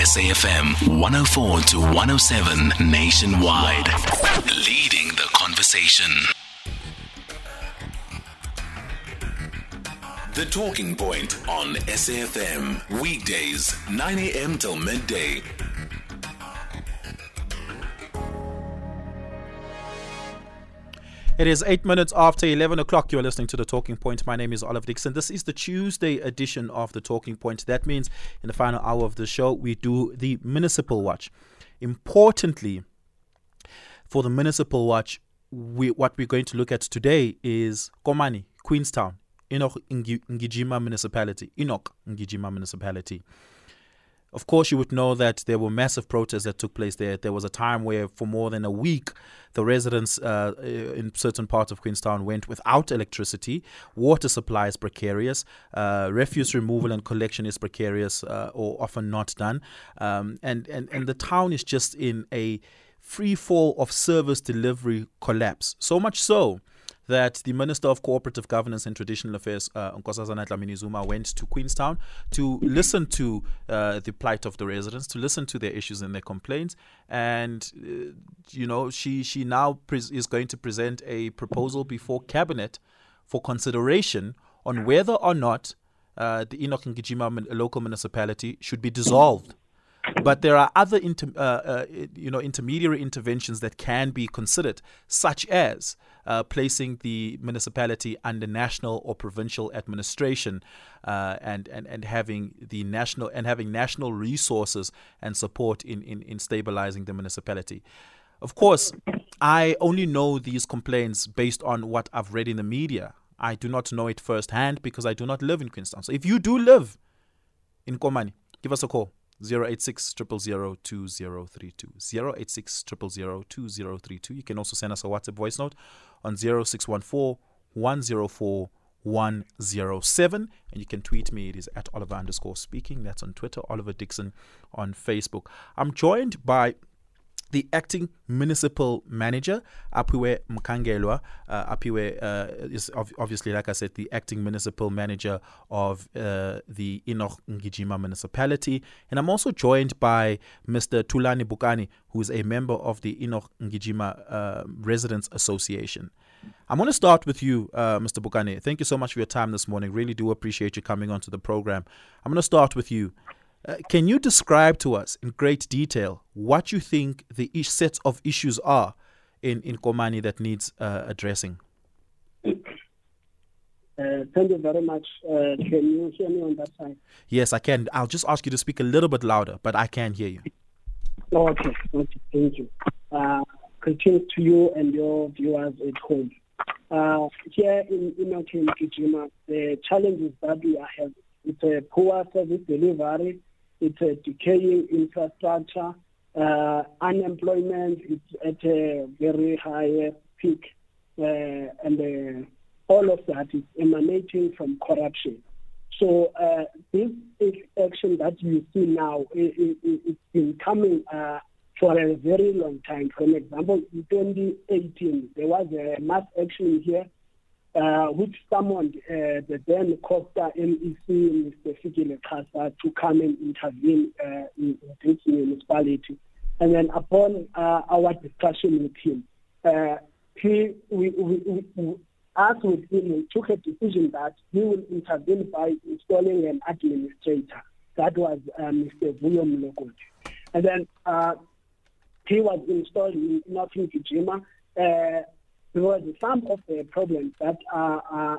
SAFM 104 to 107 nationwide. Leading the conversation. The Talking Point on SAFM. Weekdays, 9 a.m. till midday. It is eight minutes after 11 o'clock. You're listening to The Talking Point. My name is Oliver Dixon. This is the Tuesday edition of The Talking Point. That means in the final hour of the show, we do the Municipal Watch. Importantly, for the Municipal Watch, we, what we're going to look at today is Komani, Queenstown, Enoch Mgijima Municipality. Enoch Mgijima Municipality. Of course, you would know that there were massive protests that took place there. There was a time where, for more than a week, the residents uh, in certain parts of Queenstown went without electricity. Water supply is precarious. Uh, refuse removal and collection is precarious uh, or often not done. Um, and, and, and the town is just in a free fall of service delivery collapse. So much so that the Minister of Cooperative Governance and Traditional Affairs, uh, Nkosazana Dlamini Zuma, went to Queenstown to listen to uh, the plight of the residents, to listen to their issues and their complaints. And, uh, you know, she, she now is going to present a proposal before Cabinet for consideration on whether or not uh, the Enoch Mgijima local municipality should be dissolved. But there are other inter, uh, uh, you know intermediary interventions that can be considered, such as uh, placing the municipality under national or provincial administration, uh, and, and and having the national and having national resources and support in, in, in stabilizing the municipality. Of course, I only know these complaints based on what I've read in the media. I do not know it firsthand because I do not live in Queenstown. So if you do live in Komani, give us a call. 086 2032 086 2032 You can also send us a WhatsApp voice note on 0614 104 107 and you can tweet me. It is at oliver underscore speaking. That's on twitter oliver dixon on facebook. I'm joined by the acting municipal manager, Apiwe Mkangelwa. Uh, Apiwe uh, is obviously, like I said, the acting municipal manager of uh, the Enoch Mgijima municipality. And I'm also joined by Mr. Tulani Bukani, who is a member of the Enoch Mgijima uh, Residents Association. I'm going to start with you, uh, Mr. Bukani. Thank you so much for your time this morning. Really do appreciate you coming onto the program. I'm going to start with you. Uh, can you describe to us in great detail what you think the each set of issues are in, in Komani that needs uh, addressing? Uh, thank you very much. Uh, can you hear me on that side? Yes, I can. I'll just ask you to speak a little bit louder, but I can hear you. Okay, okay thank you. Uh, greetings to you and your viewers at home. Uh, here in Enoch Mgijima, the challenges that we are having, a poor service delivery, it's a decaying infrastructure, uh, unemployment is at a very high peak, uh, and uh, all of that is emanating from corruption. So uh, this action that you see now, it, it, it's been coming uh, for a very long time. For example, in 2018, there was a mass action here uh, which summoned uh, the then COGTA MEC, Mr. Fikile Xasa, to come and intervene uh, in, in, this municipality. And then upon uh, our discussion with him, uh, he, we, we, we, with him, we took a decision that he will intervene by installing an administrator. That was Mr. Vuyo Mlokoti. And then he was installed in Northern Kijima because some of the problems that are, are,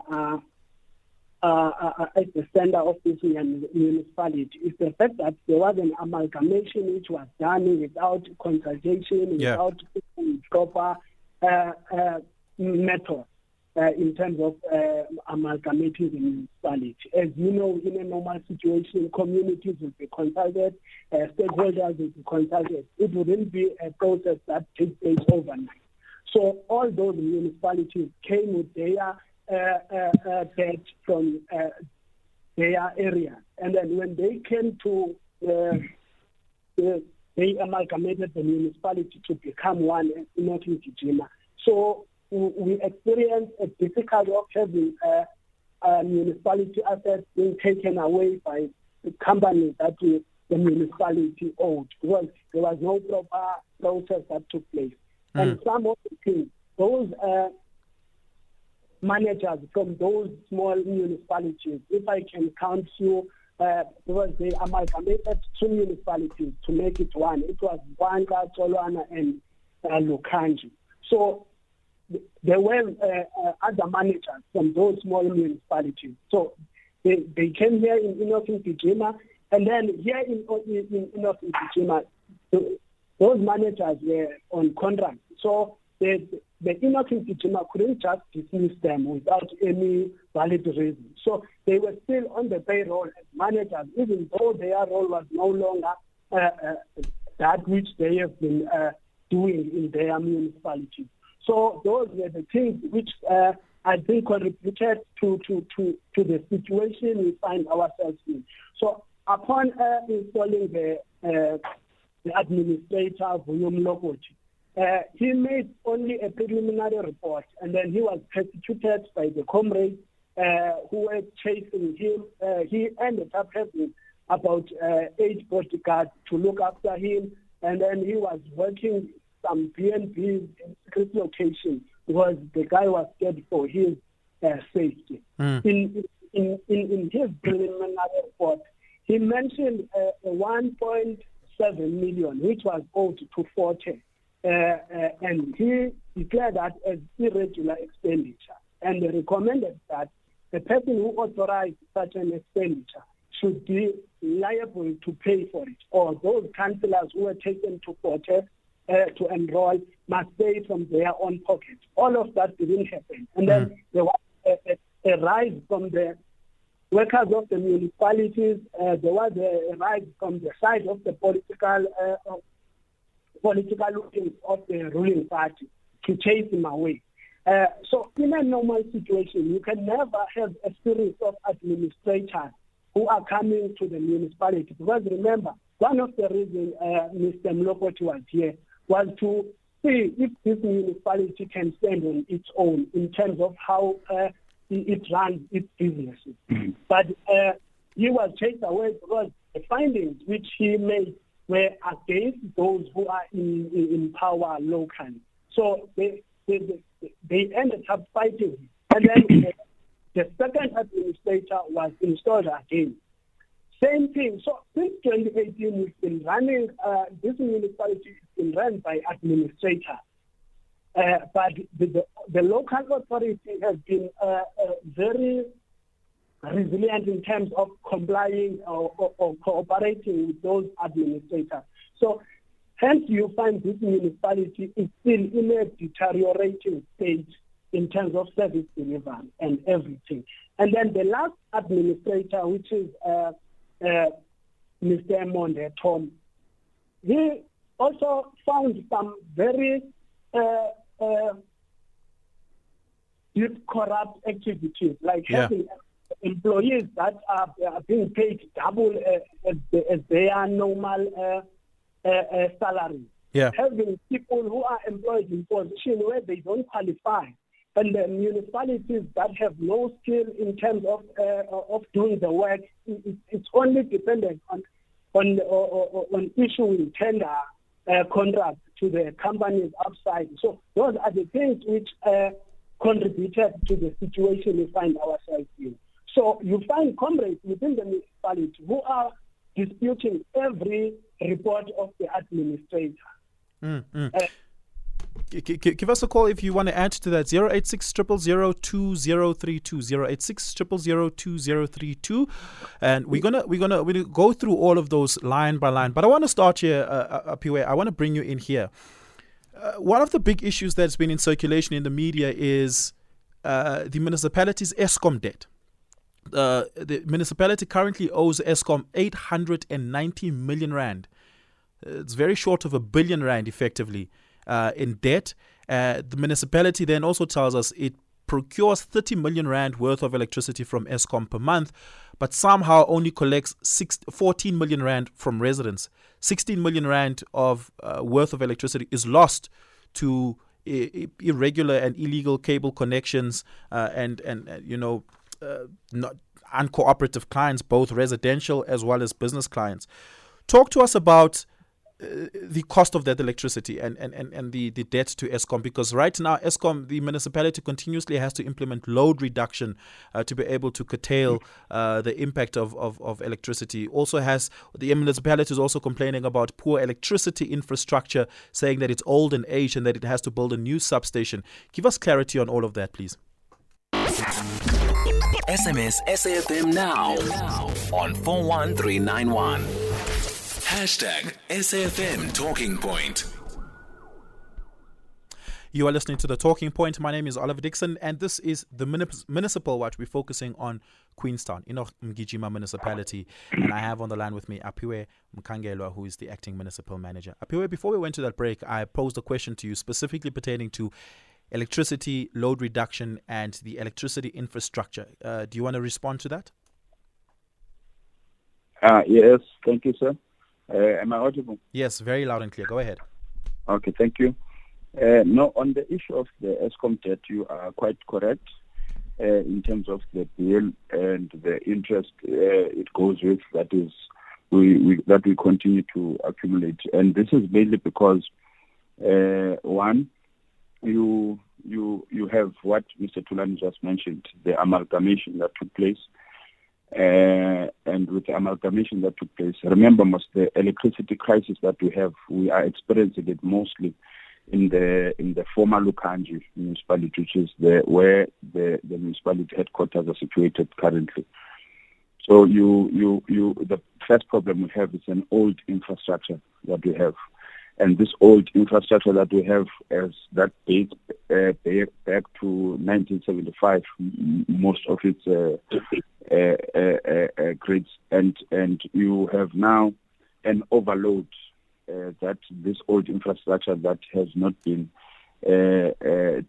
are, at the center of this municipality is the fact that there was an amalgamation which was done without consultation, yeah. without proper uh, uh, method. Uh, in terms of uh, amalgamating the municipality. As you know, in a normal situation, communities will be consulted, uh, stakeholders will be consulted. It wouldn't be a process that takes place overnight. So all those municipalities came with their uh, uh, uh, from uh, their area. And then when they came to, uh, uh, they amalgamated the municipality to become one, not in Kijima. So we experienced a difficulty of having municipality assets being taken away by the companies that the municipality owed Well, there was no proper process that took place. Mm. And some of the things, those uh, managers from those small municipalities, if I can count you, uh, because they amalgamated two municipalities to make it one. It was Wanga, Tsolwana, and uh, Lukhanji. So there were uh, uh, other managers from those small municipalities. So they, they came here in Enoch Mgijima, and then here in, in Mgijima, those managers were on contract. So the, the Mgijima couldn't just dismiss them without any valid reason. So they were still on the payroll as managers, even though their role was no longer uh, uh, that which they have been uh, doing in their municipalities. So those were the things which uh, I think contributed to, to, to, to the situation we find ourselves in. So upon uh, installing the, uh, the administrator Vuyo Mlokoti. Uh, he made only a preliminary report, and then he was persecuted by the comrades uh, who were chasing him. Uh, he ended up having about uh, eight bodyguards to look after him, and then he was working some BNBs in secret location because the guy was scared for his uh, safety. Mm. In, in, in, in, his preliminary report, he mentioned uh, a point. 7 million, which was owed to Forte. Uh, uh, and he declared that as irregular expenditure. And recommended that the person who authorized such an expenditure should be liable to pay for it, or those councillors who were taken to Forte uh, to enroll must pay from their own pocket. All of that didn't happen. And then mm-hmm. there was a, a, a rise from the workers of the municipalities. Uh, there was a, rise from the side of the political uh, political lookings of the ruling party to chase him away. Uh, so in a normal situation, you can never have a series of administrators who are coming to the municipality. Because remember, one of the reasons uh, Mr. Mlokoti was here was to see if this municipality can stand on its own in terms of how uh, it runs its businesses. Mm-hmm. But uh, he was chased away because the findings which he made were against those who are in, in, in power locally. So they, they, they ended up fighting. And then the, the second administrator was installed again. Same thing. So since 2018, we've been running, uh, this municipality has been run by administrators. Uh, but the, the, the, local authority has been uh, uh, very resilient in terms of complying or, or, or, cooperating with those administrators. So hence you find this municipality is still in a deteriorating state in terms of service delivery and everything. And then the last administrator, which is uh, uh, Mr. Monde Tom. He also found some very uh, uh, deep corrupt activities, like yeah. having employees that are, are, being paid double uh, as, as their normal uh, uh, salary. Yeah. Having people who are employed in positions where they don't qualify and the municipalities that have no skill in terms of uh, of doing the work, it's only dependent on on on issuing tender uh, contracts to the companies outside. So those are the things which uh, contributed to the situation we find ourselves in. So you find comrades within the municipality who are disputing every report of the administrator. Mm, mm. Uh, give us a call if you want to add to that 086 2032 086 2032 and we're gonna we're gonna we go through all of those line by line. But i want to start here uh, uh up here. I want to bring you in here. Uh, one of the big issues that's been in circulation in the media is uh, the municipality's Eskom debt. Uh, the municipality currently owes Eskom 890 million rand. It's very short of a billion rand effectively uh, in debt. Uh, the municipality then also tells us it procures 30 million rand worth of electricity from Eskom per month, but somehow only collects six, 14 million rand from residents. 16 million rand of uh, worth of electricity is lost to I- irregular and illegal cable connections uh, and and uh, you know uh, not uncooperative clients, both residential as well as business clients. talk to us about the cost of that electricity and, and, and, and the, the debt to Eskom because right now Eskom the municipality continuously has to implement load reduction uh, to be able to curtail uh, the impact of, of, of electricity. Also has the municipality is also complaining about poor electricity infrastructure saying that it's old and aged and that it has to build a new substation. Give us clarity on all of that please. SMS SAFM now on 41391. Hashtag SAFM Talking Point. You are listening to the Talking Point. My name is Oliver Dixon, and this is the Municipal Watch. We're focusing on Queenstown, in Mgijima Municipality. And I have on the line with me Apiwe Mkangelwa, who is the acting municipal manager. Apiwe, before we went to that break, I posed a question to you specifically pertaining to electricity load reduction and the electricity infrastructure. Uh, do you want to respond to that? Uh, yes, thank you, sir. Uh, am I audible? Yes, very loud and clear. Go ahead. Okay, thank you. Uh, no, on the issue of the Eskom debt, you are quite correct uh, in terms of the bill and the interest uh, it goes with. That is, we, we, that we continue to accumulate, and this is mainly because uh, one, you you you have what Mr. Tulani just mentioned, the amalgamation that took place and with the amalgamation that took place, remember most the electricity crisis that we have, we are experiencing it mostly in the in the former Lukhanji municipality, which is the where the, the municipality headquarters are situated currently. So you you you the first problem we have is an old infrastructure that we have. And this old infrastructure that we have as that dates uh, back to 1975, most of its uh, uh, uh, uh, grids, and and you have now an overload that this old infrastructure that has not been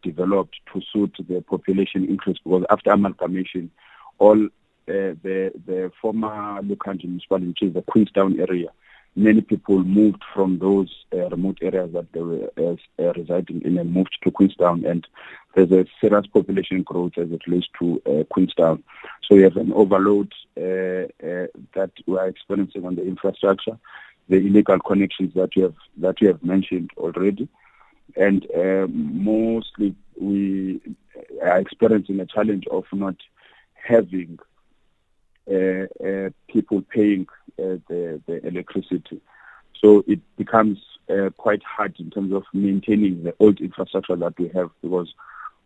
developed to suit the population increase because after amalgamation, all the the former which is the Queenstown area, many people moved from those uh, remote areas that they were uh, uh, residing in and moved to Queenstown. And there's a serious population growth as it relates to uh, Queenstown. So we have an overload uh, uh, that we are experiencing on the infrastructure, the illegal connections that you have that you have mentioned already, and mostly we are experiencing a challenge of not having people paying uh, the, the electricity. So it becomes uh, quite hard in terms of maintaining the old infrastructure that we have because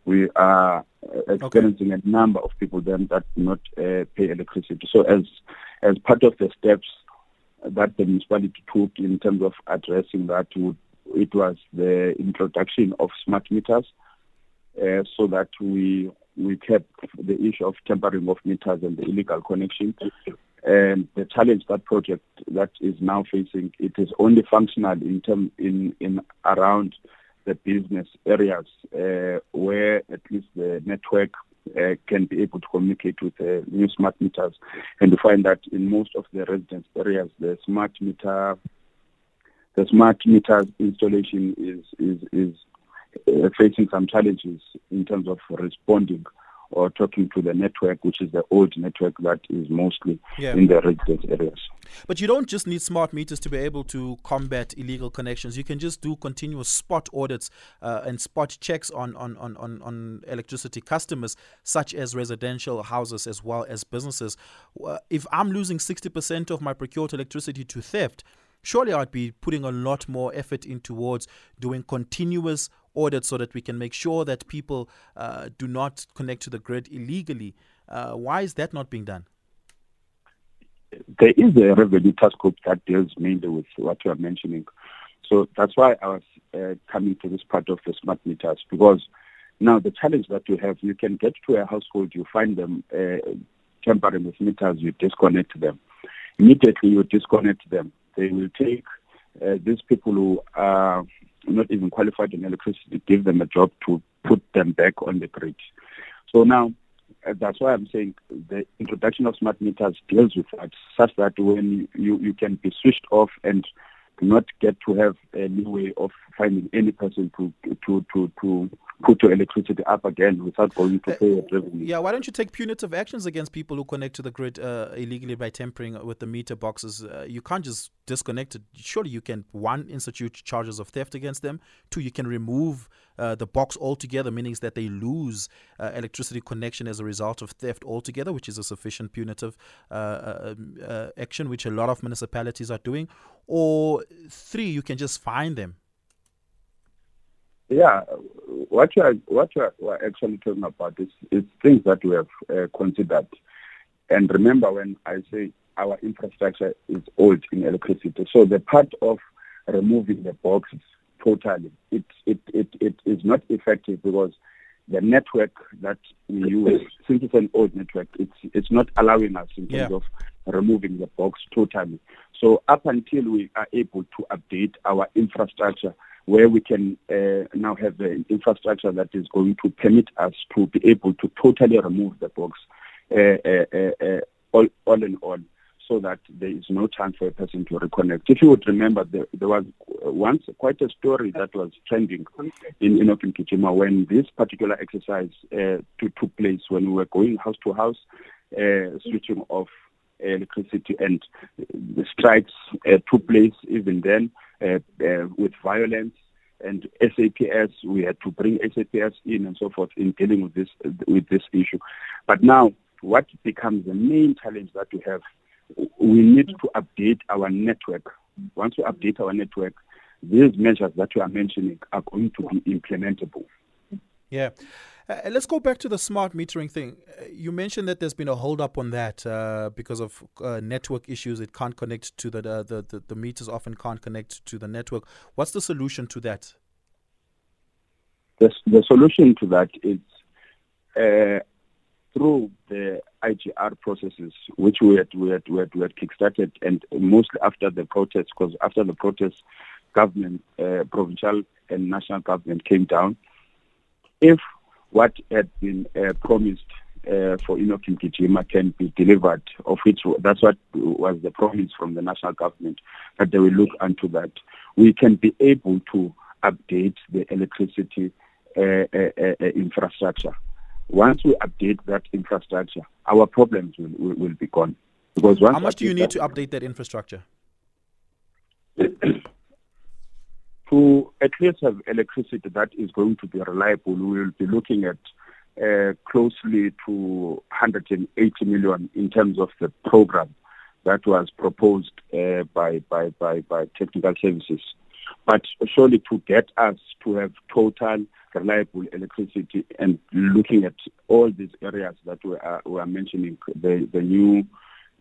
we are uh, experiencing okay. a number of people then that do not uh, pay electricity. So as as part of the steps that the municipality took in terms of addressing that, would, it was the introduction of smart meters, uh, so that we we kept the issue of tampering of meters and the illegal connection. And the challenge that project that is now facing, it is only functional in term in in around the business areas uh, where at least the network uh, can be able to communicate with the new smart meters. And we find that in most of the residence areas, the smart meter, the smart meter installation is is is uh, facing some challenges in terms of responding or talking to the network, which is the old network that is mostly yeah. in the residence areas. But you don't just need smart meters to be able to combat illegal connections. You can just do continuous spot audits uh, and spot checks on, on, on, on, on electricity customers, such as residential houses as well as businesses. Uh, if I'm losing 60% of my procured electricity to theft, surely I'd be putting a lot more effort in towards doing continuous audits so that we can make sure that people uh, do not connect to the grid illegally. Uh, why is that not being done? There is a revenue task group that deals mainly with what you are mentioning. So that's why I was uh, coming to this part of the smart meters because now the challenge that you have, you can get to a household, you find them uh, tampering with meters, you disconnect them. Immediately you disconnect them. They will take uh, these people who are not even qualified in electricity, give them a job to put them back on the grid. So now, uh, that's why I'm saying the introduction of smart meters deals with that, such that when you, you can be switched off and not get to have a leeway of finding any person to to to to put your electricity up again without going to pay a revenue. Yeah, why don't you take punitive actions against people who connect to the grid uh, illegally by tampering with the meter boxes? Uh, you can't just disconnect it. Surely you can one institute charges of theft against them. Two, you can remove uh, the box altogether, meaning that they lose uh, electricity connection as a result of theft altogether, which is a sufficient punitive uh, uh, um, action, which a lot of municipalities are doing. Or three, you can just fine them yeah, what you are what you are actually talking about is, is things that we have uh, considered. And remember, when I say our infrastructure is old in electricity, so the part of removing the boxes totally, it it it, it is not effective because the network that we use, since it's an old network, it's it's not allowing us in terms yeah. of removing the box totally. So up until we are able to update our infrastructure where we can uh, now have the infrastructure that is going to permit us to be able to totally remove the box uh, uh, uh, uh all, all in all so that there is no time for a person to reconnect. If you would remember, there, there was once quite a story that was trending in Enoch Mgijima when this particular exercise uh, took place when we were going house to house, switching off electricity and the strikes took place even then. Uh, uh, with violence and SAPS. We had to bring SAPS in and so forth in dealing with this with this issue. But now, what becomes the main challenge that we have? We need to update our network. Once we update our network, these measures that you are mentioning are going to be implementable. Yeah. Uh, let's go back to the smart metering thing. Uh, you mentioned that there's been a hold up on that uh, because of uh, network issues. It can't connect to the, the, the the meters. Often can't connect to the network. What's the solution to that? The the solution to that is uh, through the IGR processes, which we had we had we had, we had kickstarted, and mostly after the protests, because after the protests, government, provincial and national government came down. If what had been uh, promised uh, for Enoch Mgijima can be delivered, of which that's what was the promise from the national government, that they will look into that. We can be able to update the electricity uh, uh, uh, infrastructure. Once we update that infrastructure, our problems will, will, will be gone. Because once How much do you need to update that infrastructure? to at least have electricity that is going to be reliable, we will be looking at uh, closely to 180 million in terms of the program that was proposed uh, by, by, by, by technical services. But surely to get us to have total reliable electricity and looking at all these areas that we are, we are mentioning, the, the new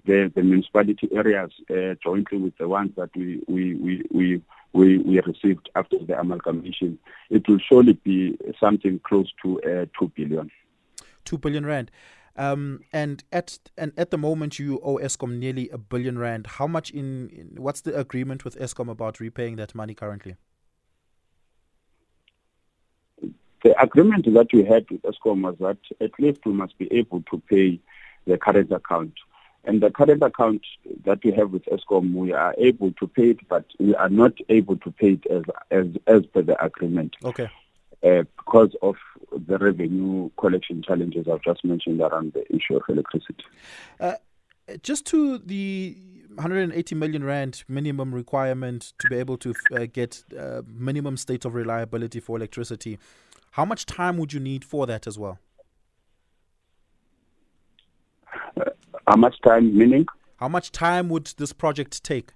the, the municipality areas uh, jointly with the ones that we, we, we, we we, we received after the amalgamation, it will surely be something close to uh, 2 billion. 2 billion rand. Um, and at and at the moment, you owe Eskom nearly a billion rand. How much in, in what's the agreement with Eskom about repaying that money currently? The agreement that we had with Eskom was that at least we must be able to pay the current account. And the current account that we have with Eskom, we are able to pay it, but we are not able to pay it as as as per the agreement. Okay. Uh, because of the revenue collection challenges I've just mentioned around the issue of electricity. Uh, just to the 180 million rand minimum requirement to be able to uh, get uh, minimum state of reliability for electricity, how much time would you need for that as well? How much time, meaning? How much time would this project take?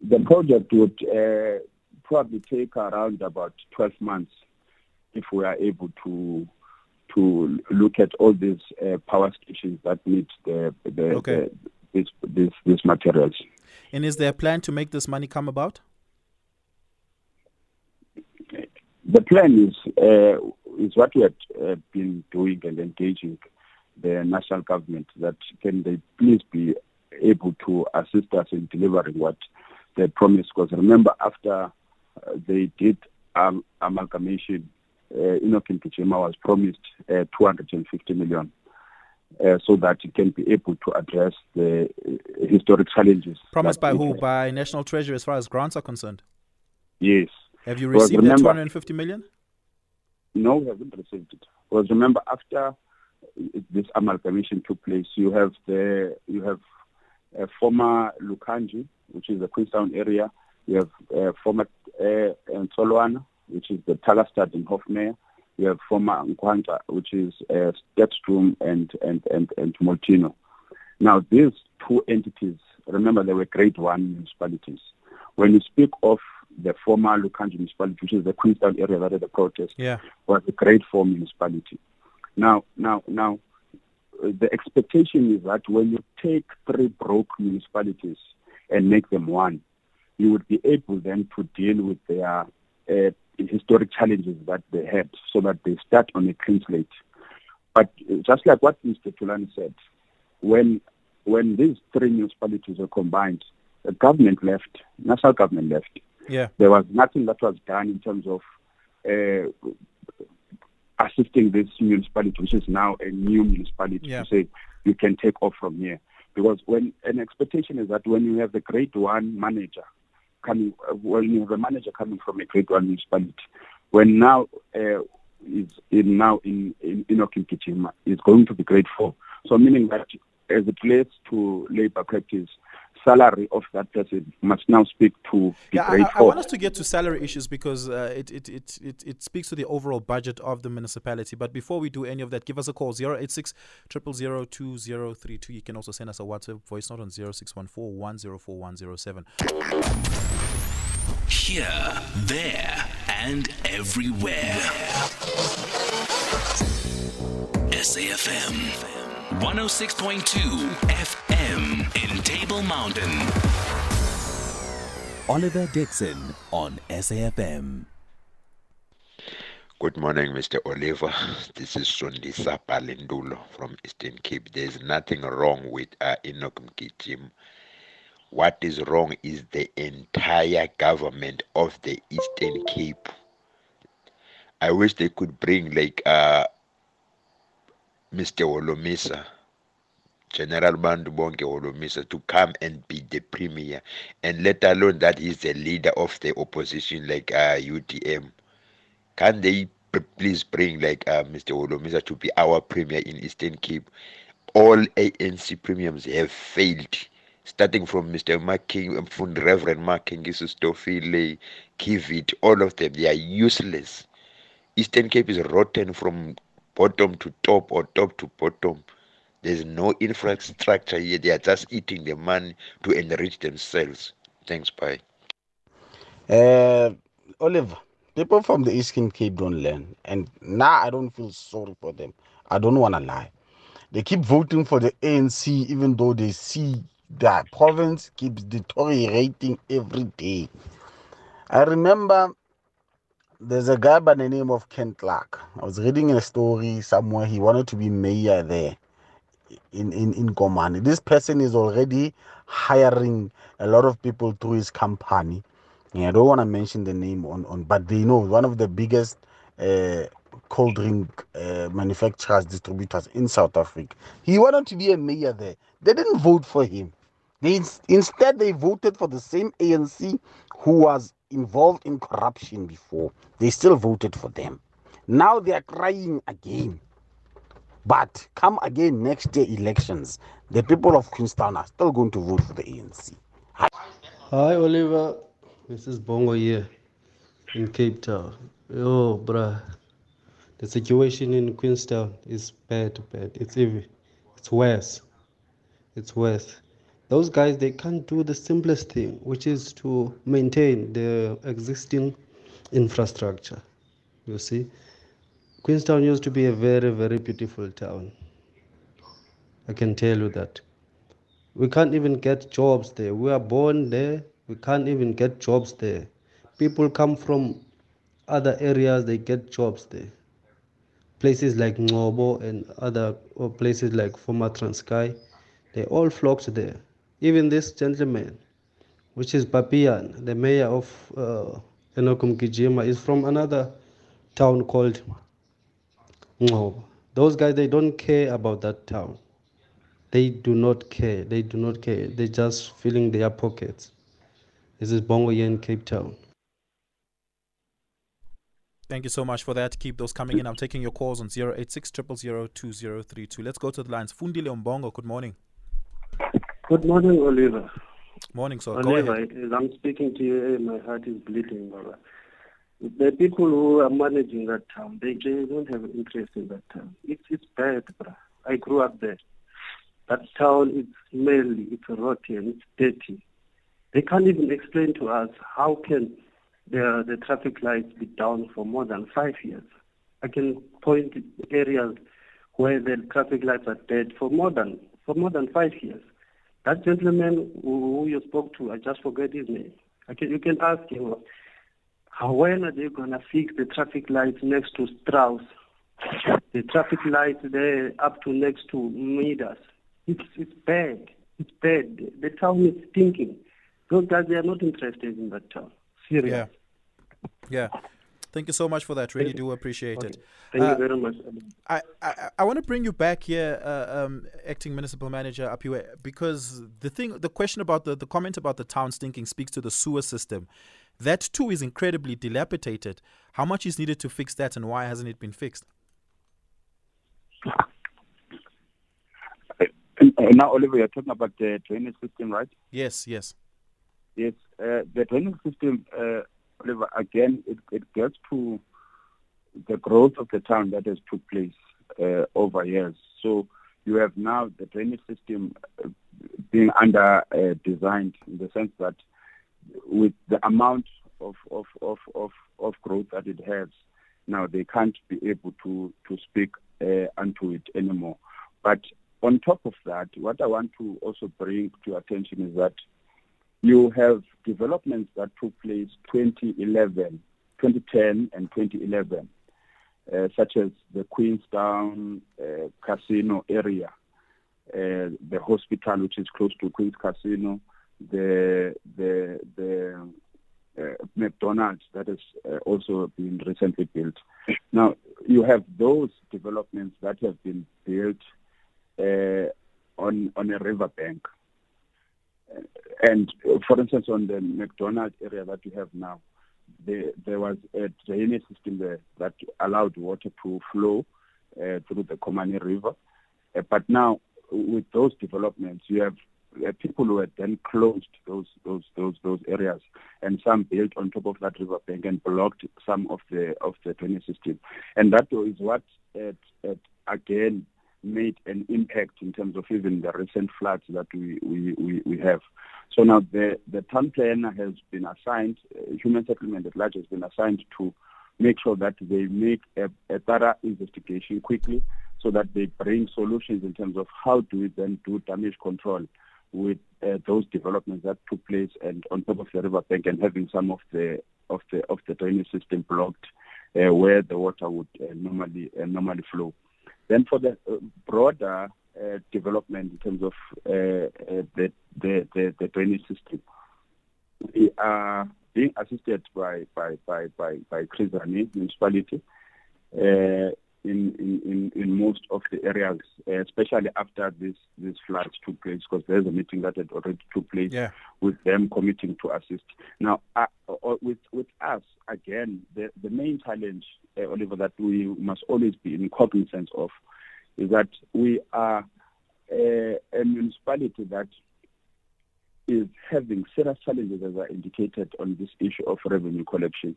The project would uh, probably take around about 12 months if we are able to to look at all these uh, power stations that need the, the, okay. the this, this, materials. And is there a plan to make this money come about? The plan is uh, is what we have uh, been doing and engaging the national government that can they please be able to assist us in delivering what they promised. Because remember, after uh, they did um, amalgamation, uh, Enoch Mgijima was promised uh, 250 million. uh, so that it can be able to address the uh, historic challenges. Promised by who? Has. By National Treasury as far as grants are concerned? Yes. Have you received remember, that 250 million? No, we haven't received it. Because remember, after this amalgamation took place, you have the you have uh, former Lukhanji, which is the Queenstown area. You have uh, former uh, Tsolwana, which is the Tarkastad in Hofmeyr. You have former Nkwanta, which is uh, Sterkstroom and, and, and, and Molteno. Now, these two entities, remember, they were grade one municipalities. When you speak of the former Lukhanji municipality, which is the Queenstown area that had the protest, yeah. was a grade four municipality. Now, now, now, the expectation is that when you take three broke municipalities and make them one, you would be able then to deal with their uh, historic challenges that they had so that they start on a clean slate. But just like what Mr. Tulani said, when when these three municipalities were combined, the government left, national government left. Yeah. There was nothing that was done in terms of uh, assisting this municipality, which is now a new municipality, yeah. to say you can take off from here. Because when an expectation is that when you have the grade one manager coming, when you have a manager coming from a grade one municipality, when now uh, is in now in in is going to be grade four. So meaning that as it relates to labor practice, salary of that person must now speak to the yeah, grade I, I, want us to get to salary issues because uh, it, it, it, it, it speaks to the overall budget of the municipality. But before we do any of that, give us a call 086 2032. You can also send us a WhatsApp voice note on 0614 104107. Here, there, and everywhere. SAFM. 106.2 FM in Table Mountain. Oliver Dixon on SAFM. Good morning, Mr. Oliver. This is Sundisa Palindulo from Eastern Cape. There's nothing wrong with uh, Enoch Mgijima. What is wrong is the entire government of the Eastern Cape. I wish they could bring like uh, Mr. Holomisa, General Bantu Bonke Holomisa, to come and be the premier, and let alone that he's the leader of the opposition like uh, UDM. Can they please bring like uh, Mr. Holomisa to be our premier in Eastern Cape? All ANC premiums have failed starting from Mr. Making, from Reverend Making, Stofile, Kiviet, all of them, they are useless. Eastern Cape is rotten from bottom to top or top to bottom. There's no infrastructure here. They are just eating the money to enrich themselves. Thanks, bye. Uh, Oliver, people from the Eastern Cape don't learn. And now I don't feel sorry for them. I don't want to lie. They keep voting for the ANC even though they see that province keeps deteriorating every day. I remember there's a guy by the name of Ken Clark. I was reading a story somewhere. He wanted to be mayor there in, in, in Komani. This person is already hiring a lot of people through his company. Yeah, I don't want to mention the name on, on but they know one of the biggest uh, cold drink uh, manufacturers, distributors in South Africa. He wanted to be a mayor there. They didn't vote for him. They, instead, they voted for the same ANC who was involved in corruption before. They still voted for them. Now they are crying again. But come again next year elections, the people of Queenstown are still going to vote for the ANC. Hi, Hi Oliver. This is Bongo here in Cape Town. Oh, bruh. The situation in Queenstown is bad, bad. It's even, it's worse. It's worse those guys they can't do the simplest thing which is to maintain the existing infrastructure you see. Queenstown used to be a very very beautiful town. I can tell you that. We can't even get jobs there. We are born there. We can't even get jobs there. People come from other areas they get jobs there. Places like Ngcobo and other places like former Transkei they all flocked there even this gentleman, which is Papian, the mayor of uh, Enoch Mgijima, is from another town called Ngcobo. Those guys, they don't care about that town. they do not care. They do not care. They're just filling their pockets. This is Bongo in Cape Town. Thank you so much for that. Keep those coming in. I'm taking your calls on 086 2032. Let's go to the lines. Fundile Mbongo, good morning. Good morning, Oliver. Morning, sir. Oliver, as I'm speaking to you, eh, my heart is bleeding. Brother. The people who are managing that town, they, they don't have interest in that town. It's, it's bad, bro. I grew up there. That town is smelly, it's rotten, it's dirty. They can't even explain to us how can the, the traffic lights be down for more than five years. I can point to areas where the traffic lights are dead for more than for more than five years. That gentleman who, you spoke to, I just forget his name. Can, you can ask him, how, when are they going to fix the traffic lights next to Strauss? The traffic lights there up to next to Midas. It's, it's bad. It's bad. The, town is stinking. Those guys, they are not interested in that town. Serious. Yeah. Yeah. Thank you so much for that. Really do appreciate Okay. it. Thank Uh, you very much. I, I, I want to bring you back here, uh, um, acting municipal manager Apiwe, because the thing, the question about the, the comment about the town stinking speaks to the sewer system. That too is incredibly dilapidated. How much is needed to fix that, and why hasn't it been fixed? Now, Oliver, you're talking about the drainage system, right? Yes, yes. Yes, uh, the drainage system, uh, Oliver, again, it, it gets to the growth of the town that has took place uh, over years. So you have now the drainage system uh, being under uh, designed in the sense that with the amount of, of, of, of, of growth that it has, now they can't be able to, to speak uh, unto it anymore. But on top of that, what I want to also bring to attention is that you have developments that took place 2011, 2010 and 2011, uh, such as the Queenstown uh, Casino area, uh, the hospital which is close to Queen's Casino, the the the uh, McDonald's that has uh, also been recently built. Now you have those developments that have been built uh, on on a riverbank. And uh, for instance, on the McDonald area that you have now, there, there was a drainage system there that allowed water to flow uh, through the Komani River. Uh, but now, with those developments, you have uh, people who had then closed those those those those areas, and some built on top of that riverbank and blocked some of the of the drainage system, and that is what it, it again made an impact in terms of even the recent floods that we, we, we, we have. So now the, the town planner has been assigned, uh, human settlement at large has been assigned to make sure that they make a, a thorough investigation quickly so that they bring solutions in terms of how do we then do damage control with uh, those developments that took place and on top of the riverbank and having some of the of the of the drainage system blocked uh, where the water would uh, normally uh, normally flow. Then for the uh, broader uh, development in terms of uh, uh, the, the, the, the drainage system, we are being assisted by by by by, by Chris Hani municipality uh, in, in, in most of the areas, uh, especially after this this floods took place, because there's a meeting that had already took place Yeah. with them committing to assist. Now, uh, uh, with with us again, the the main challenge, uh, Oliver, that we must always be in cognizance of, is that we are uh, a municipality that is having serious challenges, as I indicated, on this issue of revenue collection.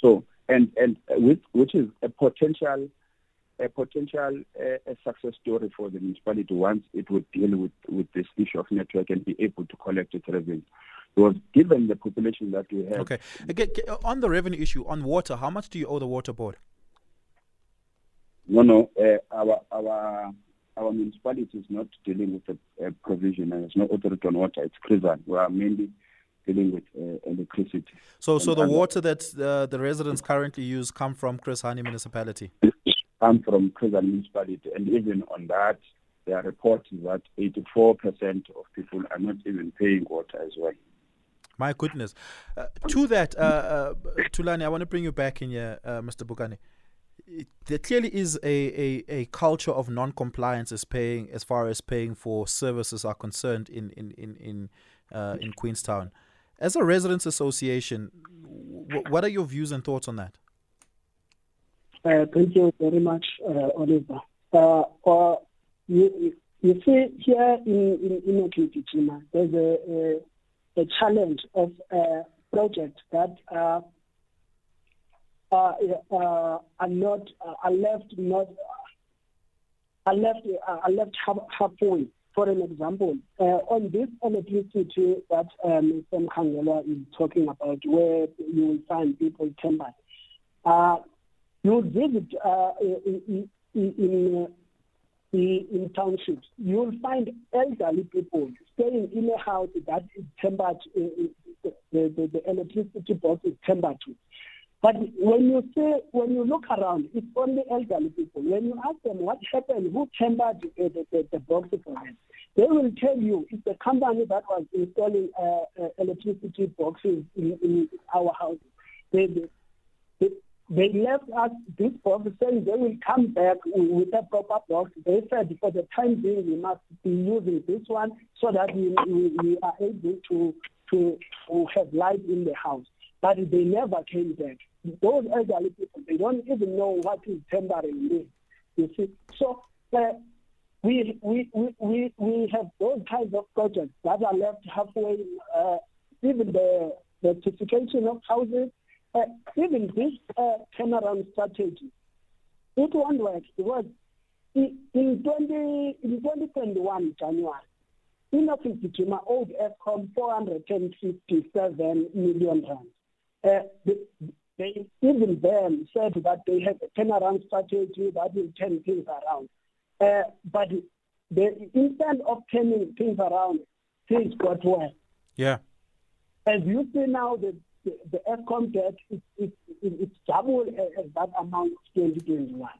So, and and with, which is a potential a potential uh, a success story for the municipality once it would deal with, with this issue of network and be able to collect its revenue. Because given the population that we have, Okay. Again, on the revenue issue, on water, how much do you owe the water board? no, no, uh, our our our municipality is not dealing with the uh, provision, and there's no authority on water. It's prison. We are mainly dealing with uh, electricity. So, so the water that uh, the residents currently use come from Chris Hani municipality. Come from Kruger municipality, and even on that, there are reports that 84% of people are not even paying water as well. My goodness. Uh, to that, uh, uh, Tulani, I want to bring you back in here, uh, Mr. Bukani. there clearly is a, a, a culture of non-compliance as paying as far as paying for services are concerned in in in in, uh, in Queenstown. As a residents association, w- what are your views and thoughts on that? Uh, thank you very much, uh, Oliver. Uh, uh, you, you see here in in, in there's a, a, a challenge of a project that uh, uh, uh, are not uh, are left not are left uh, are left half, halfway. For an example, uh, on this electricity that um, Mr. Khangela is talking about, where you will find people tempered, uh, you visit uh, in, in, in, uh, in townships, you will find elderly people staying in a house that is tempered, uh, the, the, the electricity box is tempered. But when you say, when you look around, it's only elderly people. When you ask them what happened, who tempered the, the, the, the box for them, they will tell you it's the company that was installing uh, uh, electricity boxes in, in our houses. They, they, they left us this box saying they will come back with a proper box. They said for the time being we must be using this one so that we, we, we are able to, to, to have light in the house. But they never came back those elderly people, they don't even know what is temporary means. You see, so uh, we, we, we, we, we have those kinds of projects that are left halfway, uh, even the, the certification of houses, uh, even this uh, turnaround strategy. It won't work because in, in, 20, in 2021 January, Enoch Mgijima owed Eskom 457 million rands. Uh, the, they even then said that they have a turnaround strategy that will turn things around. Uh, but the, instead of turning things around, things got worse. Yeah. As you see now, the the, the Eskom debt is, is, is, is double as that amount of 2021.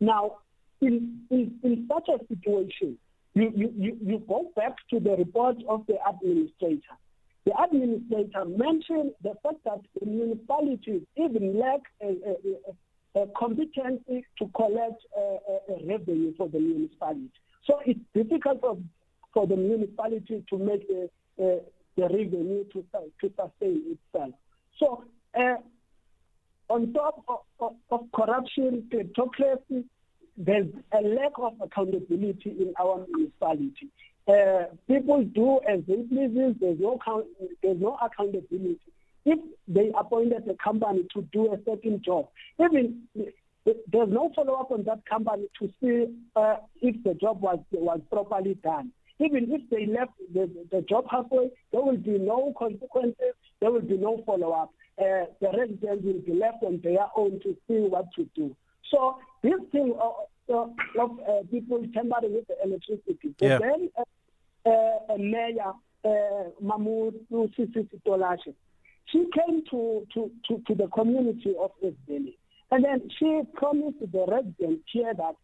Now, in, in, in such a situation, you, you, you, you go back to the report of the administrator the administrator mentioned the fact that the municipalities even lack a, a, a, competency to collect uh, uh, a, revenue for the municipality. So it's difficult for, for the municipality to make the, the revenue to, to sustain itself. So uh, on top of, of, of corruption, kleptocracy, there's a lack of accountability in our municipality. Uh, people do as they please. There's no there's no accountability. If they appointed a company to do a certain job, even there's no follow up on that company to see uh, if the job was was properly done. Even if they left the, the job halfway, there will be no consequences. There will be no follow up. Uh, the residents will be left on their own to see what to do. So this thing of, of uh, people tampering with the electricity, yeah. then uh, uh, mayor uh, Mamudu Sisi Tolashe. She came to, to, to, to the community of East Valley, and then she promised the residents here that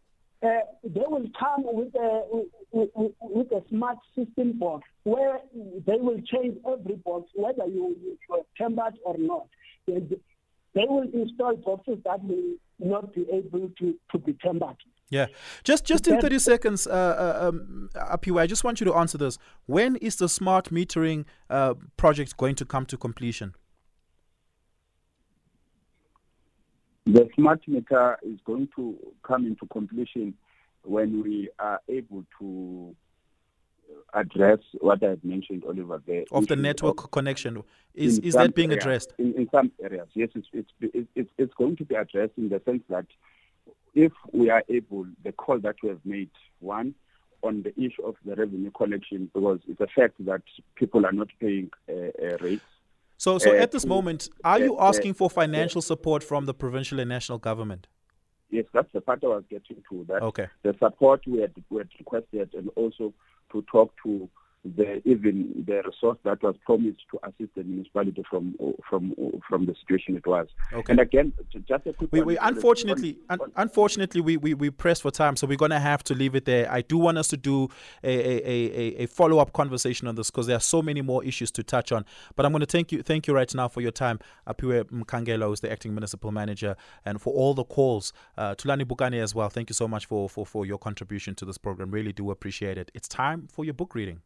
uh, they will come with a, with, with a smart system box where they will change every box, whether you, you are tempered or not. They, they will install boxes that will not be able to, to be tempered. Yeah, just just in thirty seconds, uh, uh, um, I just want you to answer this. When is the smart metering uh, project going to come to completion? The smart meter is going to come into completion when we are able to address what I had mentioned, Oliver. The of the network of, connection is is that being areas, addressed? In, in some areas, yes, it's, it's it's it's going to be addressed in the sense that if we are able, the call that we have made, one, on the issue of the revenue collection, because it's a fact that people are not paying uh, uh, rates. So, so at this moment, are you asking for financial support from the provincial and national government? Yes, that's the part I was getting to. That Okay. the support we had, we had requested, and also to talk to the even the resource that was promised to assist the municipality from from from the situation it was. Okay. And again, just a quick We, we unfortunately, un- unfortunately, we, we we press for time, so we're gonna have to leave it there. I do want us to do a a, a, a follow up conversation on this because there are so many more issues to touch on. But I'm gonna thank you thank you right now for your time, Apiwe Mkangela, who's the acting municipal manager, and for all the calls. Uh, Tulani Bukani as well. Thank you so much for, for for your contribution to this program. Really do appreciate it. It's time for your book reading.